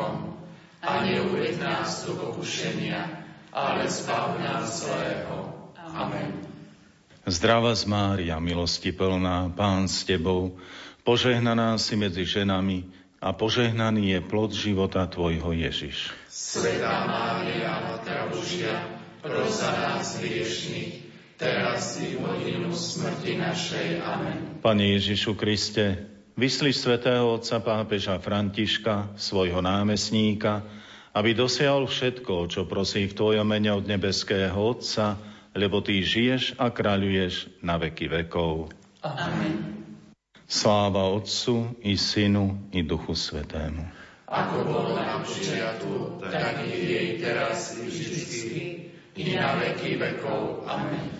útechom a neuved nás do pokušenia, ale zbav nás zlého. Amen. Zdrava z Mária, milosti plná, Pán s Tebou, požehnaná si medzi ženami a požehnaný je plod života Tvojho Ježiš. Svetá Mária, Matka Božia, pros za nás hriešných, teraz i v hodinu smrti našej. Amen. Pane Ježišu Kriste, vysli svätého otca pápeža Františka, svojho námestníka, aby dosiahol všetko, čo prosí v Tvojom mene od nebeského Otca, lebo Ty žiješ a kráľuješ na veky vekov. Amen. Sláva Otcu i Synu i Duchu Svetému. Ako bolo na počiatku, tak je jej teraz i vždycky, i na veky vekov. Amen.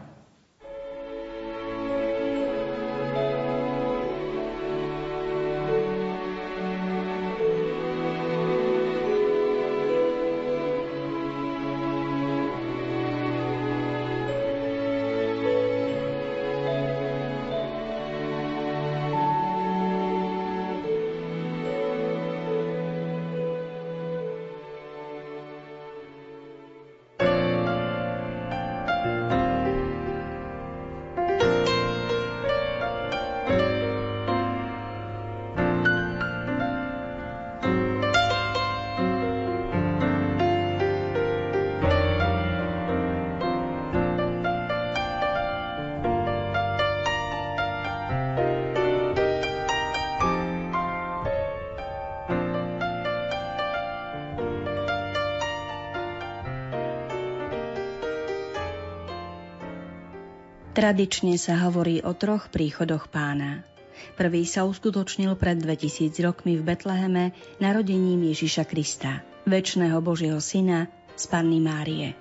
Tradične sa hovorí o troch príchodoch pána. Prvý sa uskutočnil pred 2000 rokmi v Betleheme narodením Ježiša Krista, väčšného Božieho syna z Panny Márie.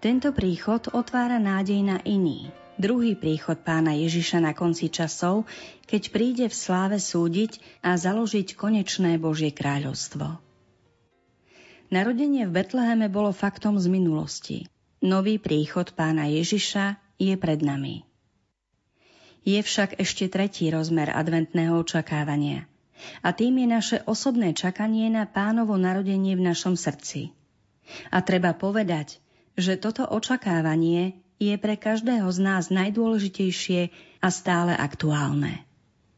Tento príchod otvára nádej na iný, druhý príchod pána Ježiša na konci časov, keď príde v sláve súdiť a založiť konečné Božie kráľovstvo. Narodenie v Betleheme bolo faktom z minulosti. Nový príchod pána Ježiša je pred nami. Je však ešte tretí rozmer adventného očakávania. A tým je naše osobné čakanie na pánovo narodenie v našom srdci. A treba povedať, že toto očakávanie je pre každého z nás najdôležitejšie a stále aktuálne.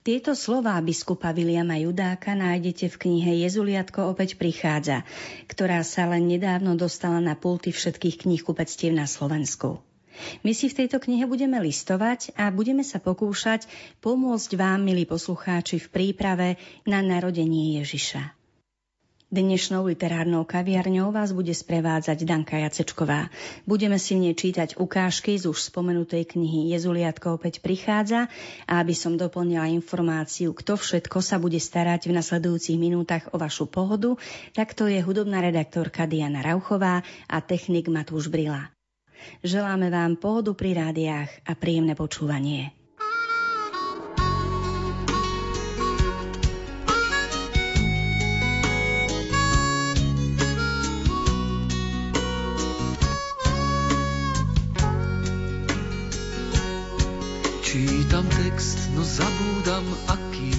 Tieto slová biskupa Viliama Judáka nájdete v knihe Jezuliatko opäť prichádza, ktorá sa len nedávno dostala na pulty všetkých kníh kupectiev na Slovensku. My si v tejto knihe budeme listovať a budeme sa pokúšať pomôcť vám, milí poslucháči, v príprave na narodenie Ježiša. Dnešnou literárnou kaviarňou vás bude sprevádzať Danka Jacečková. Budeme si nej čítať ukážky z už spomenutej knihy Jezuliatko opäť prichádza a aby som doplnila informáciu, kto všetko sa bude starať v nasledujúcich minútach o vašu pohodu, tak to je hudobná redaktorka Diana Rauchová a technik Matúš Brila. Želáme vám pohodu pri rádiách a príjemné počúvanie. Čítam text, no zabúdam aký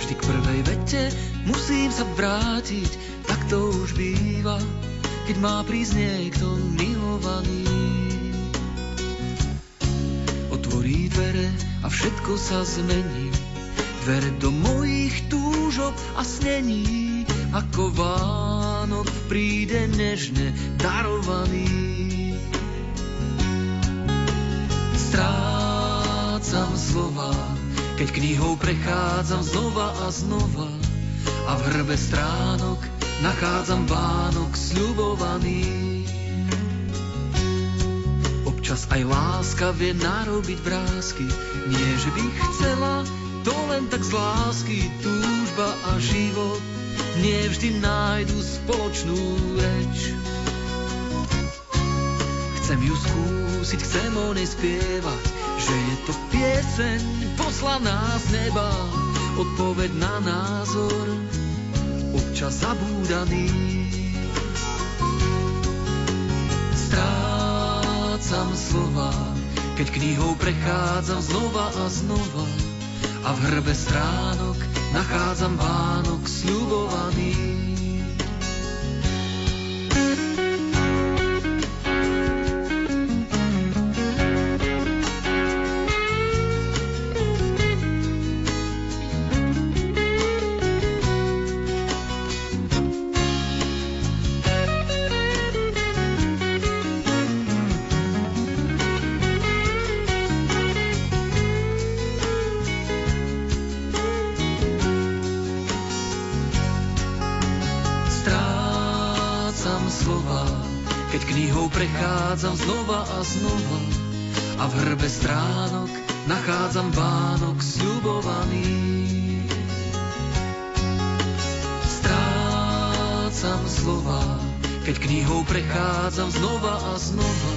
Vždy k prvej vete musím sa vrátiť Tak to už býva, keď má prísť niekto milovaný otvorí dvere a všetko sa zmení. Dvere do mojich túžob a snení, ako Vánok príde nežne darovaný. Strácam slova, keď knihou prechádzam znova a znova a v hrbe stránok nachádzam Vánok sľubovaný. Občas aj láska vie narobiť vrázky, nie že by chcela, to len tak z lásky, túžba a život nie vždy nájdu spoločnú reč. Chcem ju skúsiť, chcem o nej spievať, že je to pieseň poslaná z neba, odpoveď na názor, občas zabúdaný. Strácam slova, keď knihou prechádzam znova a znova a v hrbe stránok nachádzam Vánok sľubovaný. Prechádzam znova a znova a v hrbe stránok nachádzam Vánok sľubovaný. Strácam slova, keď knihou prechádzam znova a znova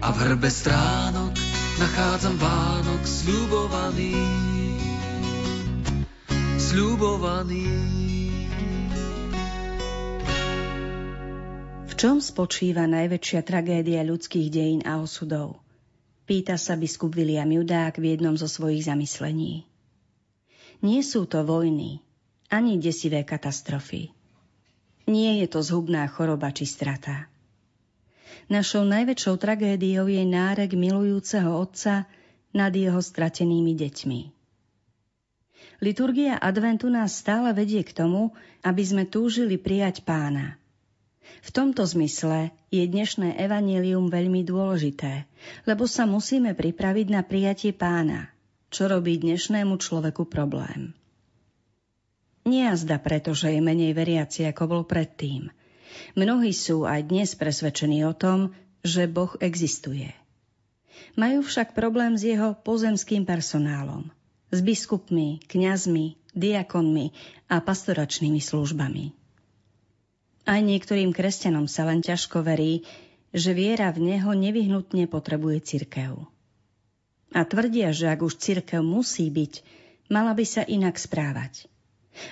a v hrbe stránok nachádzam Vánok sľubovaný. Sľubovaný. Čom spočíva najväčšia tragédia ľudských dejín a osudov? Pýta sa biskup William Judák v jednom zo svojich zamyslení. Nie sú to vojny, ani desivé katastrofy. Nie je to zhubná choroba či strata. Našou najväčšou tragédiou je nárek milujúceho otca nad jeho stratenými deťmi. Liturgia adventu nás stále vedie k tomu, aby sme túžili prijať pána – v tomto zmysle je dnešné evanílium veľmi dôležité, lebo sa musíme pripraviť na prijatie pána, čo robí dnešnému človeku problém. Nie jazda preto, že je menej veriaci, ako bol predtým. Mnohí sú aj dnes presvedčení o tom, že Boh existuje. Majú však problém s jeho pozemským personálom, s biskupmi, kňazmi, diakonmi a pastoračnými službami. Aj niektorým kresťanom sa len ťažko verí, že viera v Neho nevyhnutne potrebuje cirkev. A tvrdia, že ak už cirkev musí byť, mala by sa inak správať.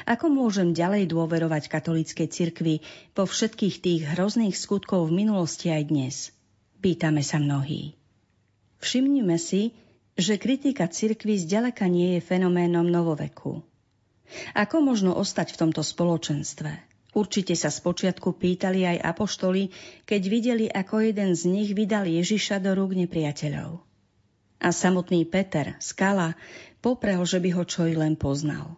Ako môžem ďalej dôverovať katolíckej cirkvi po všetkých tých hrozných skutkov v minulosti aj dnes? Pýtame sa mnohí. Všimnime si, že kritika cirkvy zďaleka nie je fenoménom novoveku. Ako možno ostať v tomto spoločenstve? Určite sa spočiatku pýtali aj apoštoli, keď videli, ako jeden z nich vydal Ježiša do rúk nepriateľov. A samotný Peter, skala, poprel, že by ho čo i len poznal.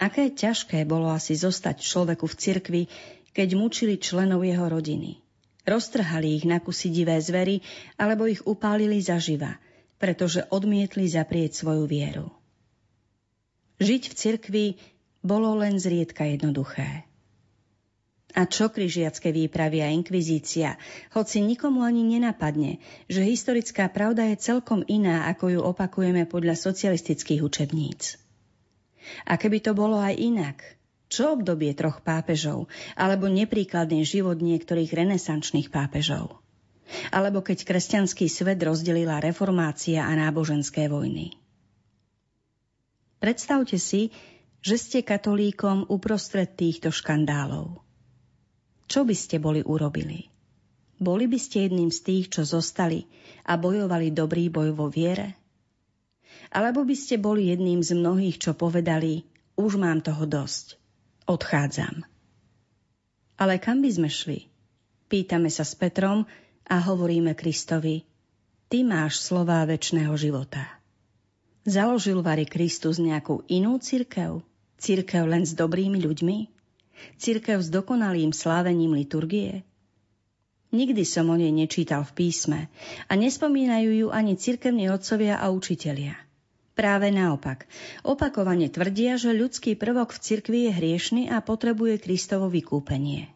Aké ťažké bolo asi zostať človeku v cirkvi, keď mučili členov jeho rodiny. Roztrhali ich na kusy divé zvery, alebo ich upálili zaživa, pretože odmietli zaprieť svoju vieru. Žiť v cirkvi bolo len zriedka jednoduché. A čo križiacké výpravy a inkvizícia, hoci nikomu ani nenapadne, že historická pravda je celkom iná, ako ju opakujeme podľa socialistických učebníc. A keby to bolo aj inak, čo obdobie troch pápežov, alebo nepríkladný život niektorých renesančných pápežov? Alebo keď kresťanský svet rozdelila reformácia a náboženské vojny. Predstavte si, že ste katolíkom uprostred týchto škandálov. Čo by ste boli urobili? Boli by ste jedným z tých, čo zostali a bojovali dobrý boj vo viere? Alebo by ste boli jedným z mnohých, čo povedali, už mám toho dosť, odchádzam. Ale kam by sme šli? Pýtame sa s Petrom a hovoríme Kristovi, ty máš slová väčšného života. Založil Vary Kristus nejakú inú cirkev? Církev len s dobrými ľuďmi? Církev s dokonalým slávením liturgie? Nikdy som o nej nečítal v písme a nespomínajú ju ani cirkevní otcovia a učitelia. Práve naopak, opakovane tvrdia, že ľudský prvok v cirkvi je hriešny a potrebuje Kristovo vykúpenie.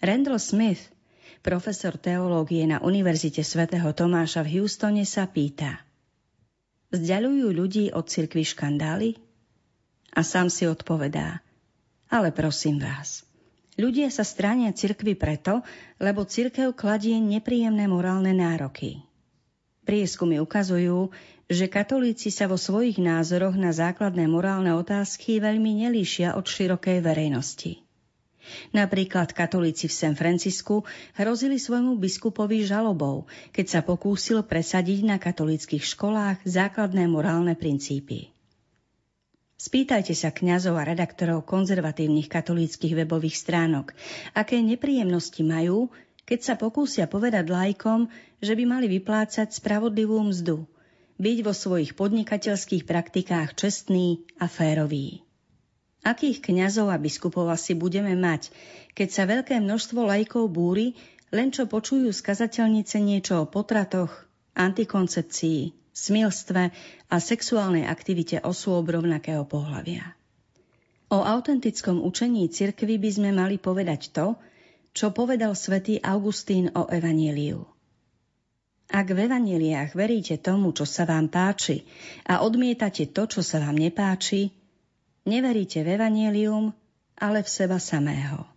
Randall Smith, profesor teológie na Univerzite svätého Tomáša v Houstone sa pýta Vzdialujú ľudí od cirkvi škandály? A sám si odpovedá, ale prosím vás, Ľudia sa stránia cirkvi preto, lebo cirkev kladie nepríjemné morálne nároky. Prieskumy ukazujú, že katolíci sa vo svojich názoroch na základné morálne otázky veľmi nelíšia od širokej verejnosti. Napríklad katolíci v San Francisku hrozili svojmu biskupovi žalobou, keď sa pokúsil presadiť na katolíckých školách základné morálne princípy. Spýtajte sa kňazov a redaktorov konzervatívnych katolíckých webových stránok, aké nepríjemnosti majú, keď sa pokúsia povedať lajkom, že by mali vyplácať spravodlivú mzdu, byť vo svojich podnikateľských praktikách čestný a férový. Akých kňazov a biskupov asi budeme mať, keď sa veľké množstvo lajkov búri, len čo počujú skazateľnice niečo o potratoch, antikoncepcii, smilstve a sexuálnej aktivite osôb rovnakého pohľavia. O autentickom učení cirkvy by sme mali povedať to, čo povedal svätý Augustín o Evanieliu. Ak v evaneliách veríte tomu, čo sa vám páči a odmietate to, čo sa vám nepáči, neveríte v evanelium, ale v seba samého.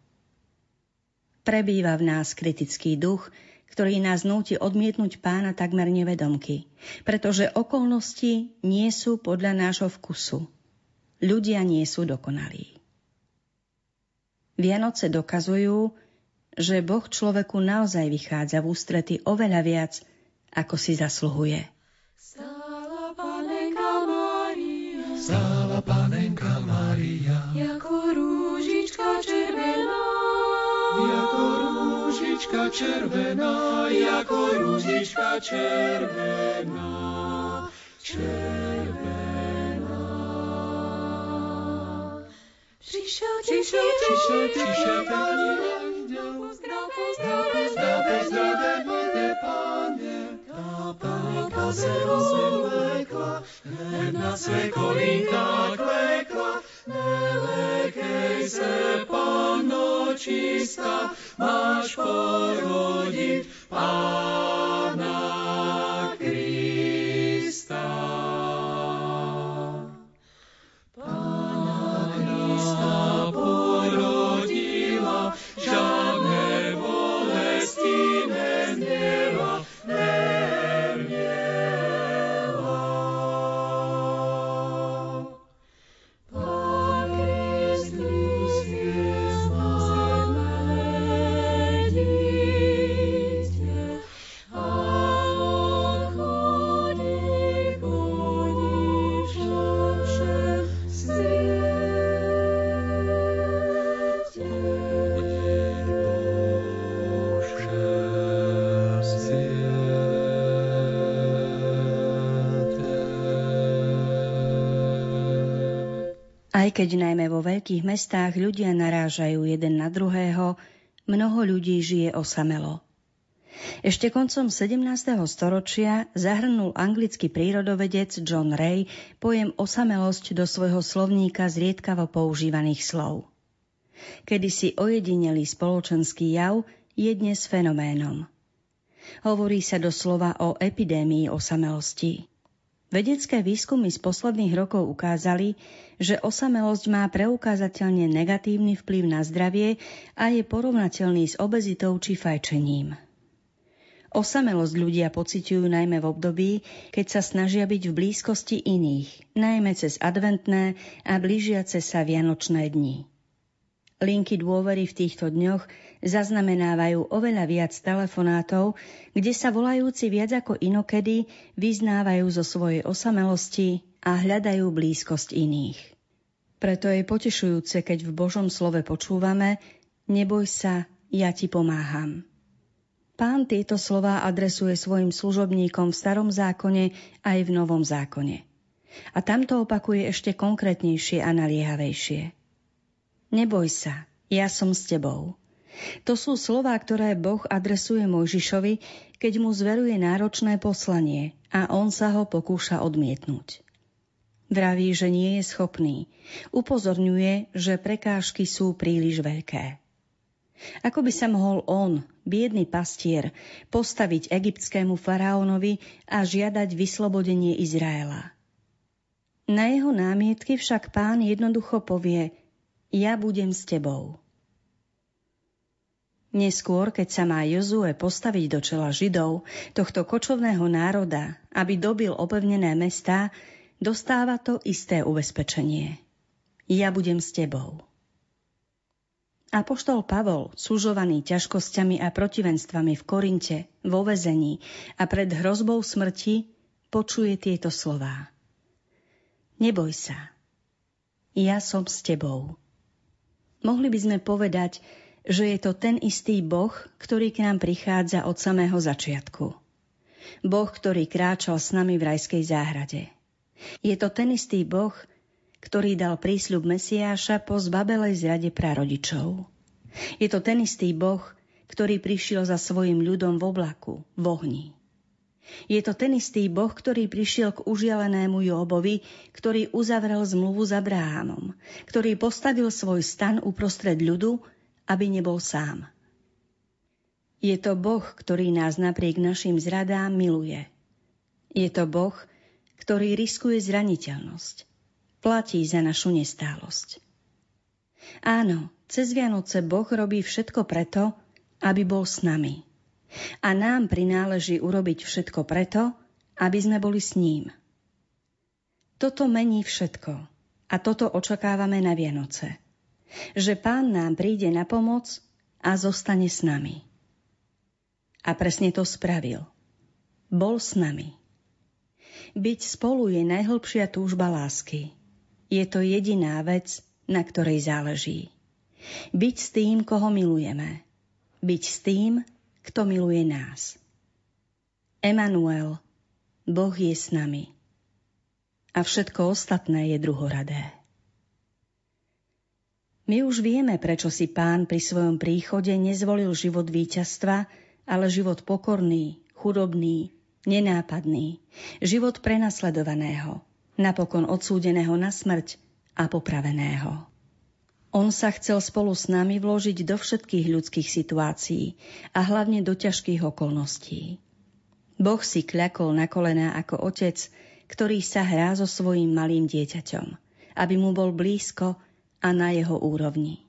Prebýva v nás kritický duch, ktorý nás núti odmietnúť pána takmer nevedomky, pretože okolnosti nie sú podľa nášho vkusu. Ľudia nie sú dokonalí. Vianoce dokazujú, že Boh človeku naozaj vychádza v ústrety oveľa viac, ako si zasluhuje. Stála panenka Mária, stála panenka Mária, rúžička červená, ako rúžička červená, červená. Prišiel, prišiel, prišiel, prišiel, prišiel, pozdrav, pozdrav, pozdrav, pozdrav, pozdrav, Pane, tá panenka se rozvlekla, na své klekla, nelekej se, čistá, máš porodiť veľkých mestách ľudia narážajú jeden na druhého, mnoho ľudí žije osamelo. Ešte koncom 17. storočia zahrnul anglický prírodovedec John Ray pojem osamelosť do svojho slovníka zriedkavo používaných slov. Kedysi ojedinelý spoločenský jav je dnes fenoménom. Hovorí sa doslova o epidémii osamelosti. Vedecké výskumy z posledných rokov ukázali, že osamelosť má preukázateľne negatívny vplyv na zdravie a je porovnateľný s obezitou či fajčením. Osamelosť ľudia pociťujú najmä v období, keď sa snažia byť v blízkosti iných, najmä cez adventné a blížiace sa vianočné dni. Linky dôvery v týchto dňoch zaznamenávajú oveľa viac telefonátov, kde sa volajúci viac ako inokedy vyznávajú zo svojej osamelosti a hľadajú blízkosť iných. Preto je potešujúce, keď v Božom slove počúvame Neboj sa, ja ti pomáham. Pán tieto slová adresuje svojim služobníkom v starom zákone aj v novom zákone. A tamto opakuje ešte konkrétnejšie a naliehavejšie. Neboj sa, ja som s tebou. To sú slová, ktoré Boh adresuje Mojžišovi, keď mu zveruje náročné poslanie a on sa ho pokúša odmietnúť. Vraví, že nie je schopný. Upozorňuje, že prekážky sú príliš veľké. Ako by sa mohol on, biedný pastier, postaviť egyptskému faraónovi a žiadať vyslobodenie Izraela? Na jeho námietky však pán jednoducho povie – ja budem s tebou. Neskôr, keď sa má Jozue postaviť do čela Židov, tohto kočovného národa, aby dobil opevnené mestá, dostáva to isté ubezpečenie. Ja budem s tebou. Apoštol Pavol, súžovaný ťažkosťami a protivenstvami v Korinte, vo vezení a pred hrozbou smrti, počuje tieto slová. Neboj sa, ja som s tebou. Mohli by sme povedať, že je to ten istý Boh, ktorý k nám prichádza od samého začiatku. Boh, ktorý kráčal s nami v rajskej záhrade. Je to ten istý Boh, ktorý dal prísľub Mesiáša po zbabelej zrade prarodičov. Je to ten istý Boh, ktorý prišiel za svojim ľudom v oblaku, v ohni. Je to ten istý Boh, ktorý prišiel k užialenému Jobovi, ktorý uzavrel zmluvu s Abrahamom, ktorý postavil svoj stan uprostred ľudu aby nebol sám. Je to Boh, ktorý nás napriek našim zradám miluje. Je to Boh, ktorý riskuje zraniteľnosť. Platí za našu nestálosť. Áno, cez Vianoce Boh robí všetko preto, aby bol s nami. A nám prináleží urobiť všetko preto, aby sme boli s ním. Toto mení všetko a toto očakávame na Vianoce že Pán nám príde na pomoc a zostane s nami. A presne to spravil. Bol s nami. Byť spolu je najhlbšia túžba lásky. Je to jediná vec, na ktorej záleží. Byť s tým, koho milujeme. Byť s tým, kto miluje nás. Emanuel, Boh je s nami. A všetko ostatné je druhoradé. My už vieme, prečo si pán pri svojom príchode nezvolil život víťazstva, ale život pokorný, chudobný, nenápadný, život prenasledovaného, napokon odsúdeného na smrť a popraveného. On sa chcel spolu s nami vložiť do všetkých ľudských situácií a hlavne do ťažkých okolností. Boh si kľakol na kolená ako otec, ktorý sa hrá so svojím malým dieťaťom, aby mu bol blízko a na jeho úrovni.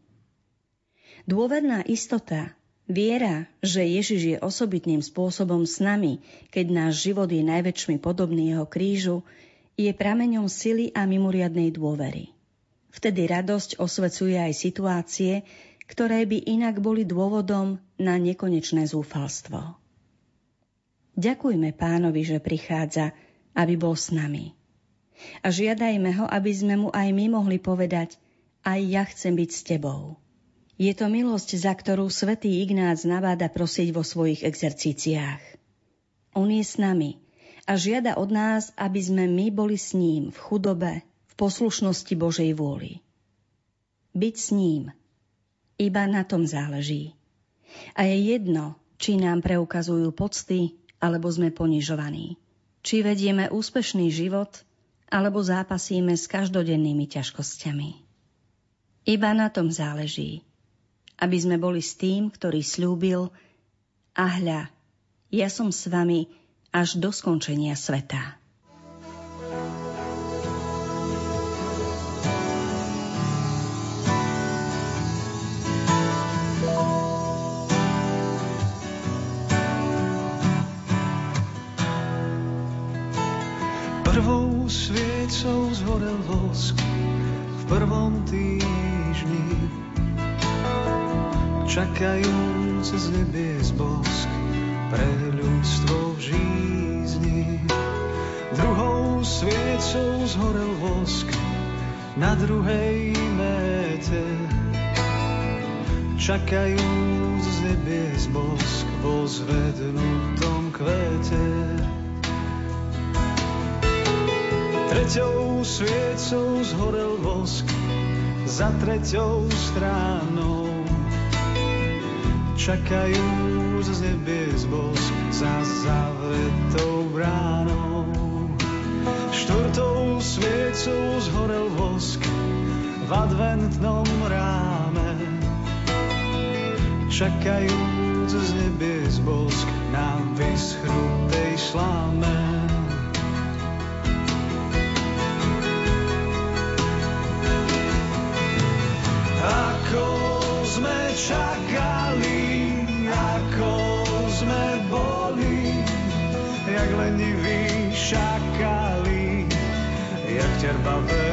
Dôverná istota, viera, že Ježiš je osobitným spôsobom s nami, keď náš život je najväčšmi podobný jeho krížu, je prameňom sily a mimoriadnej dôvery. Vtedy radosť osvecuje aj situácie, ktoré by inak boli dôvodom na nekonečné zúfalstvo. Ďakujme pánovi, že prichádza, aby bol s nami. A žiadajme ho, aby sme mu aj my mohli povedať – aj ja chcem byť s tebou. Je to milosť, za ktorú svätý Ignác nabáda prosiť vo svojich exercíciách. On je s nami a žiada od nás, aby sme my boli s ním v chudobe, poslušnosti Božej vôli. Byť s ním, iba na tom záleží. A je jedno, či nám preukazujú pocty, alebo sme ponižovaní. Či vedieme úspešný život, alebo zápasíme s každodennými ťažkosťami. Iba na tom záleží, aby sme boli s tým, ktorý slúbil a hľa, ja som s vami až do skončenia sveta. Zhorel vosk v prvom týždni čakajúc z nebies bosk pre ľudstvo v žízni. Druhou sviecou zhorel vosk na druhej méte, čakajúc z nebies bosk vo zvednutom kvete. Treťou sviecou zhorel vosk za treťou stránou čakajú z nebies bosk za zavretou bránou. Štvrtou sviecou zhorel vosk v adventnom ráme. Čakajú z nebies bosk of the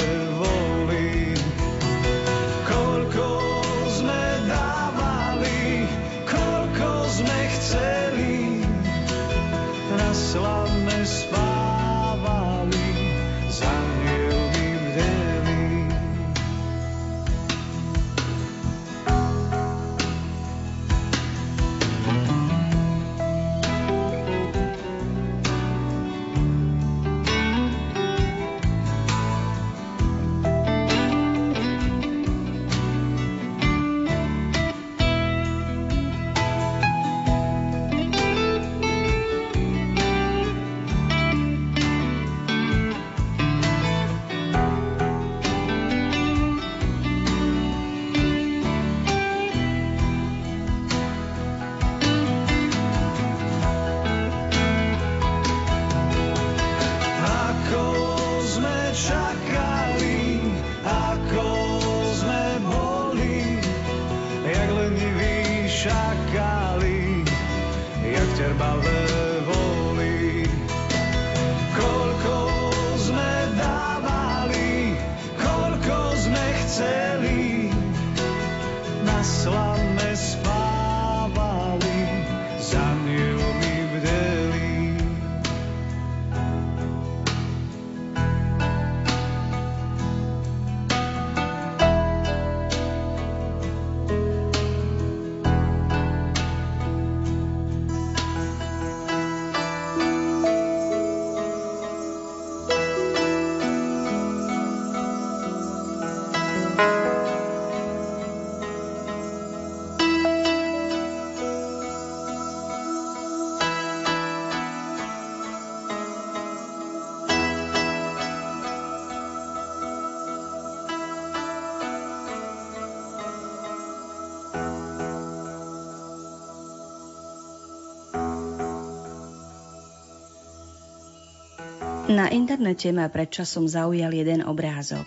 Na internete ma pred časom zaujal jeden obrázok.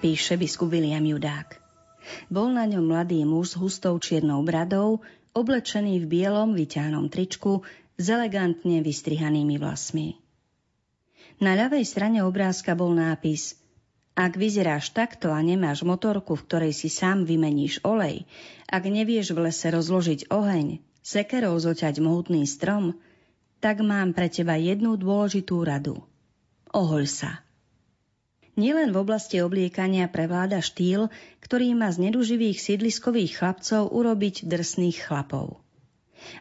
Píše biskup William Judák. Bol na ňom mladý muž s hustou čiernou bradou, oblečený v bielom vyťahnom tričku s elegantne vystrihanými vlasmi. Na ľavej strane obrázka bol nápis Ak vyzeráš takto a nemáš motorku, v ktorej si sám vymeníš olej, ak nevieš v lese rozložiť oheň, sekerou zoťať mohutný strom, tak mám pre teba jednu dôležitú radu. Ohoľ sa. Nielen v oblasti obliekania prevláda štýl, ktorý má z neduživých sídliskových chlapcov urobiť drsných chlapov.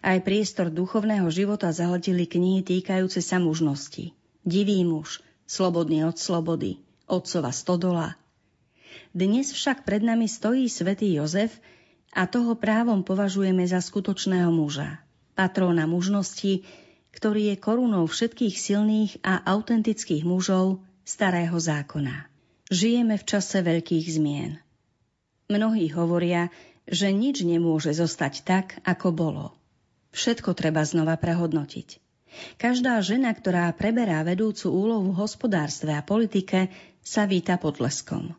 Aj priestor duchovného života zahltili knihy týkajúce sa mužnosti. Divý muž, slobodný od slobody, otcova stodola. Dnes však pred nami stojí svätý Jozef a toho právom považujeme za skutočného muža, patróna mužnosti, ktorý je korunou všetkých silných a autentických mužov starého zákona. Žijeme v čase veľkých zmien. Mnohí hovoria, že nič nemôže zostať tak, ako bolo. Všetko treba znova prehodnotiť. Každá žena, ktorá preberá vedúcu úlohu v hospodárstve a politike, sa víta potleskom.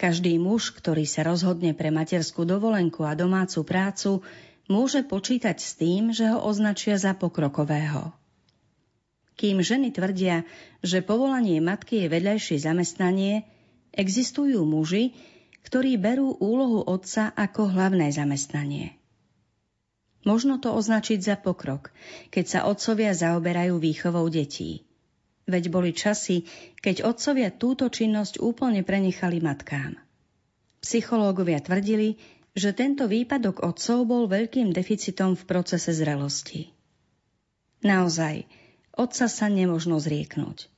Každý muž, ktorý sa rozhodne pre materskú dovolenku a domácu prácu, môže počítať s tým, že ho označia za pokrokového. Kým ženy tvrdia, že povolanie matky je vedľajšie zamestnanie, existujú muži, ktorí berú úlohu otca ako hlavné zamestnanie. Možno to označiť za pokrok, keď sa otcovia zaoberajú výchovou detí. Veď boli časy, keď otcovia túto činnosť úplne prenechali matkám. Psychológovia tvrdili, že tento výpadok otcov bol veľkým deficitom v procese zrelosti. Naozaj, otca sa nemožno zrieknúť.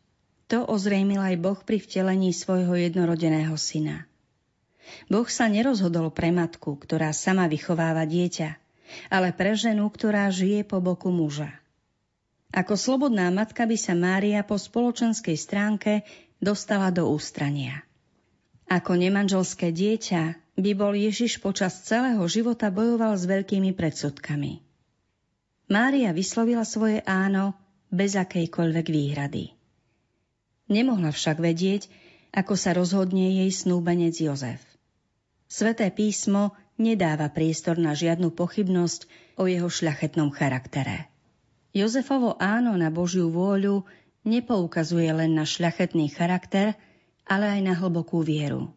To ozrejmil aj Boh pri vtelení svojho jednorodeného syna. Boh sa nerozhodol pre matku, ktorá sama vychováva dieťa, ale pre ženu, ktorá žije po boku muža. Ako slobodná matka by sa Mária po spoločenskej stránke dostala do ústrania. Ako nemanželské dieťa by bol Ježiš počas celého života bojoval s veľkými predsudkami. Mária vyslovila svoje áno bez akejkoľvek výhrady. Nemohla však vedieť, ako sa rozhodne jej snúbenec Jozef. Sveté písmo nedáva priestor na žiadnu pochybnosť o jeho šľachetnom charaktere. Jozefovo áno na Božiu vôľu nepoukazuje len na šľachetný charakter, ale aj na hlbokú vieru.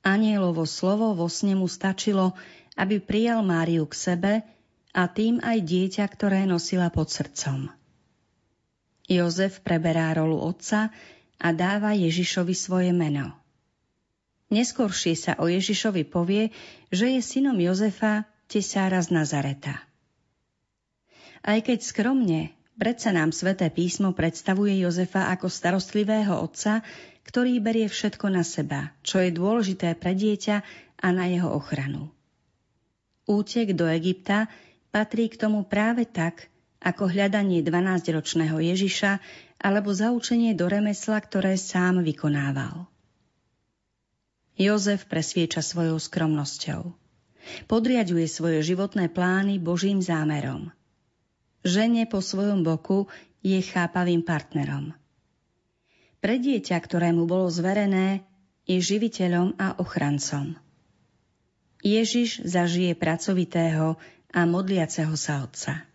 Anielovo slovo vo sne mu stačilo, aby prijal Máriu k sebe a tým aj dieťa, ktoré nosila pod srdcom. Jozef preberá rolu otca a dáva Ježišovi svoje meno. Neskôršie sa o Ježišovi povie, že je synom Jozefa, tesára z Nazareta. Aj keď skromne, predsa nám sväté písmo predstavuje Jozefa ako starostlivého otca, ktorý berie všetko na seba, čo je dôležité pre dieťa a na jeho ochranu. Útek do Egypta patrí k tomu práve tak, ako hľadanie 12-ročného Ježiša alebo zaučenie do remesla, ktoré sám vykonával. Jozef presvieča svojou skromnosťou. Podriaduje svoje životné plány Božím zámerom – žene po svojom boku je chápavým partnerom. Pre dieťa, ktorému bolo zverené, je živiteľom a ochrancom. Ježiš zažije pracovitého a modliaceho sa otca.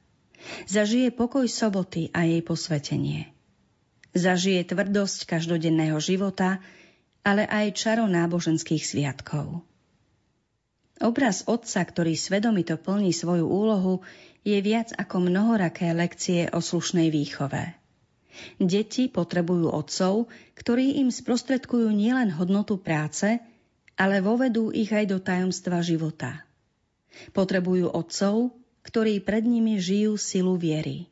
Zažije pokoj soboty a jej posvetenie. Zažije tvrdosť každodenného života, ale aj čaro náboženských sviatkov. Obraz otca, ktorý svedomito plní svoju úlohu, je viac ako mnohoraké lekcie o slušnej výchove. Deti potrebujú otcov, ktorí im sprostredkujú nielen hodnotu práce, ale vovedú ich aj do tajomstva života. Potrebujú otcov, ktorí pred nimi žijú silu viery.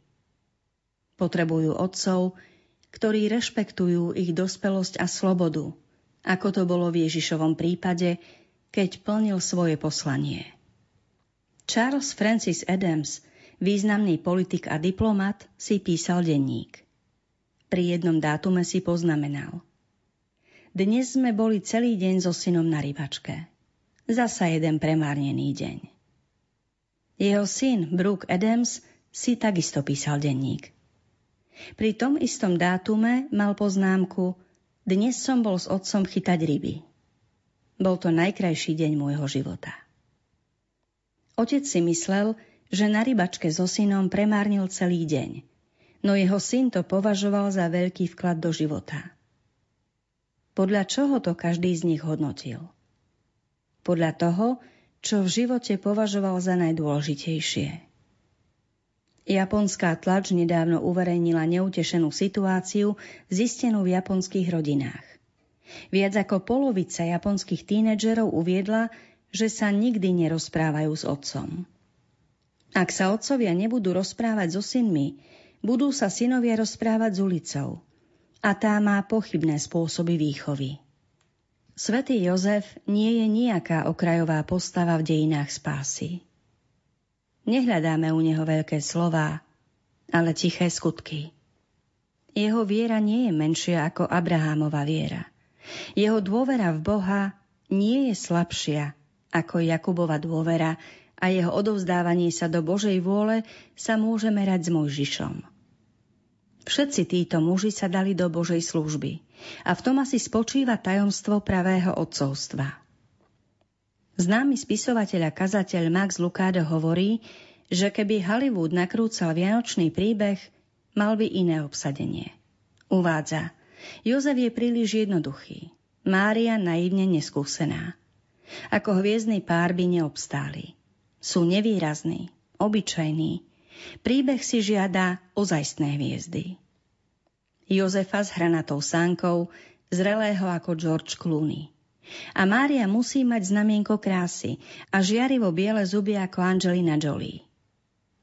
Potrebujú otcov, ktorí rešpektujú ich dospelosť a slobodu, ako to bolo v Ježišovom prípade, keď plnil svoje poslanie. Charles Francis Adams, významný politik a diplomat, si písal denník. Pri jednom dátume si poznamenal. Dnes sme boli celý deň so synom na rybačke. Zasa jeden premárnený deň. Jeho syn Brooke Adams si takisto písal denník. Pri tom istom dátume mal poznámku Dnes som bol s otcom chytať ryby. Bol to najkrajší deň môjho života. Otec si myslel, že na rybačke so synom premárnil celý deň, no jeho syn to považoval za veľký vklad do života. Podľa čoho to každý z nich hodnotil? Podľa toho, čo v živote považoval za najdôležitejšie. Japonská tlač nedávno uverejnila neutešenú situáciu zistenú v japonských rodinách. Viac ako polovica japonských tínedžerov uviedla, že sa nikdy nerozprávajú s otcom. Ak sa otcovia nebudú rozprávať so synmi, budú sa synovia rozprávať s ulicou. A tá má pochybné spôsoby výchovy. Svetý Jozef nie je nejaká okrajová postava v dejinách spásy. Nehľadáme u neho veľké slová, ale tiché skutky. Jeho viera nie je menšia ako Abrahámova viera. Jeho dôvera v Boha nie je slabšia ako Jakubova dôvera a jeho odovzdávanie sa do Božej vôle sa môže merať s Mojžišom. Všetci títo muži sa dali do Božej služby a v tom asi spočíva tajomstvo pravého odcovstva. Známy spisovateľ a kazateľ Max Lucado hovorí, že keby Hollywood nakrúcal vianočný príbeh, mal by iné obsadenie. Uvádza, Jozef je príliš jednoduchý, Mária naivne neskúsená. Ako hviezdny pár by neobstáli. Sú nevýrazní, obyčajní. Príbeh si žiada ozajstné hviezdy. Jozefa s hranatou sánkou, zrelého ako George Clooney. A Mária musí mať znamienko krásy a žiarivo biele zuby ako Angelina Jolie.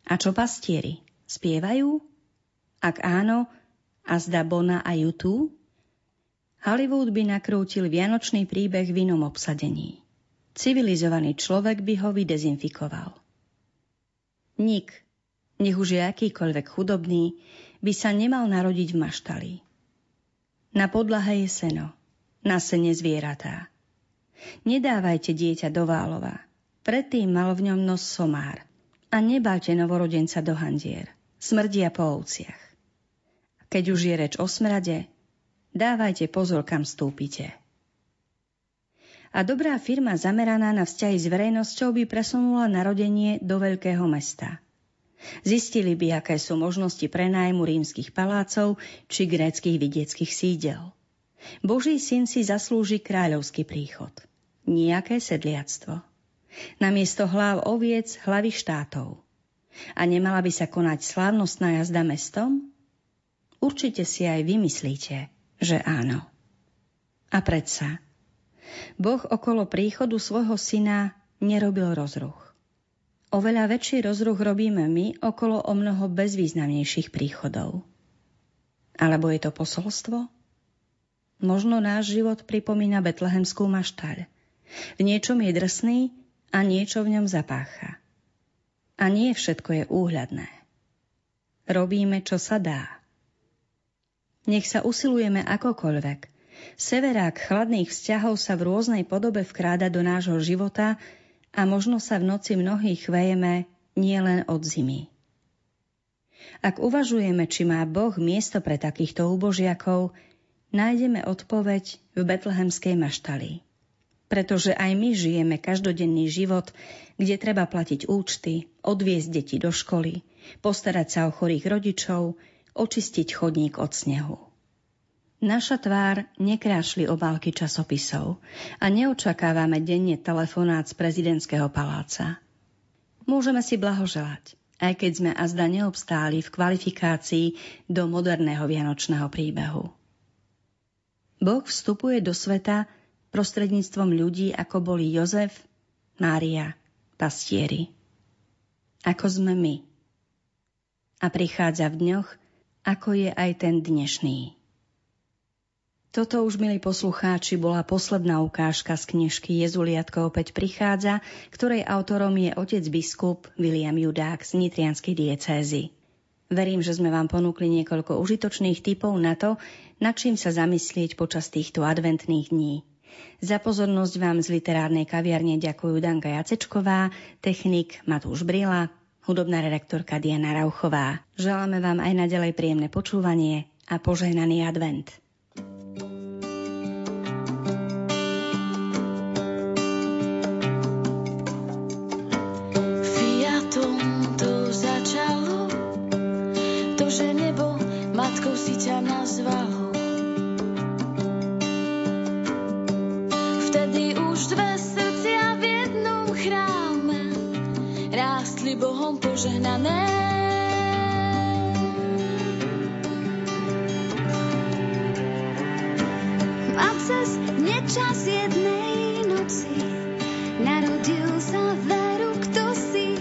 A čo pastieri? Spievajú? Ak áno, a zda Bona a YouTube? Hollywood by nakrútil vianočný príbeh v inom obsadení. Civilizovaný človek by ho vydezinfikoval. Nik, nech už je akýkoľvek chudobný, by sa nemal narodiť v maštali. Na podlahe je seno, na sene zvieratá. Nedávajte dieťa do válova, predtým mal v ňom nos somár. A nebáte novorodenca do handier, smrdia po ovciach. Keď už je reč o smrade, dávajte pozor, kam stúpite a dobrá firma zameraná na vzťahy s verejnosťou by presunula narodenie do veľkého mesta. Zistili by, aké sú možnosti prenájmu rímskych palácov či gréckých vidieckých sídel. Boží syn si zaslúži kráľovský príchod. Nijaké sedliactvo. Namiesto hlav oviec hlavy štátov. A nemala by sa konať slávnostná jazda mestom? Určite si aj vymyslíte, že áno. A predsa, Boh okolo príchodu svojho syna nerobil rozruch. Oveľa väčší rozruch robíme my okolo o mnoho bezvýznamnejších príchodov. Alebo je to posolstvo? Možno náš život pripomína betlehemskú maštaľ. V niečom je drsný a niečo v ňom zapácha. A nie všetko je úhľadné. Robíme, čo sa dá. Nech sa usilujeme akokoľvek. Severák chladných vzťahov sa v rôznej podobe vkráda do nášho života a možno sa v noci mnohých chvejeme nielen od zimy. Ak uvažujeme, či má Boh miesto pre takýchto úbožiakov, nájdeme odpoveď v betlehemskej maštali. Pretože aj my žijeme každodenný život, kde treba platiť účty, odviezť deti do školy, postarať sa o chorých rodičov, očistiť chodník od snehu. Naša tvár nekrášli obálky časopisov a neočakávame denne telefonát z prezidentského paláca. Môžeme si blahoželať, aj keď sme azda neobstáli v kvalifikácii do moderného vianočného príbehu. Boh vstupuje do sveta prostredníctvom ľudí, ako boli Jozef, Mária, pastieri. Ako sme my. A prichádza v dňoch, ako je aj ten dnešný. Toto už, milí poslucháči, bola posledná ukážka z knižky Jezuliatko opäť prichádza, ktorej autorom je otec biskup William Judák z Nitrianskej diecézy. Verím, že sme vám ponúkli niekoľko užitočných typov na to, nad čím sa zamyslieť počas týchto adventných dní. Za pozornosť vám z literárnej kaviarne ďakujú Danka Jacečková, technik Matúš Brila, hudobná redaktorka Diana Rauchová. Želáme vám aj naďalej príjemné počúvanie a požehnaný advent. Nečas jednej noci. Narodil sa veru, kto si,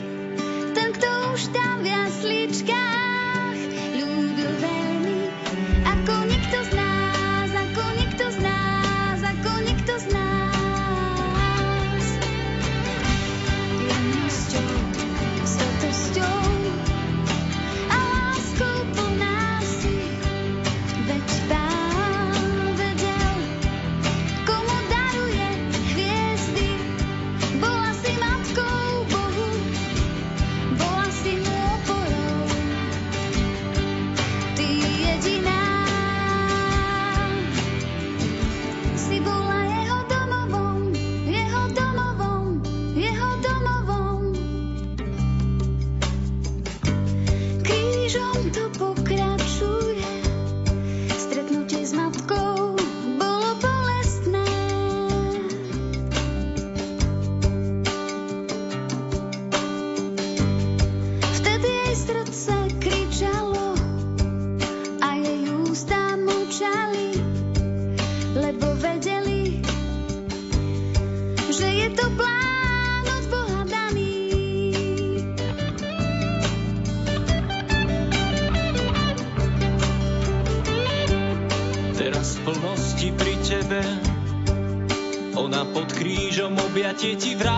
ten, kto už tam v jasličkách objatie ti vrátila.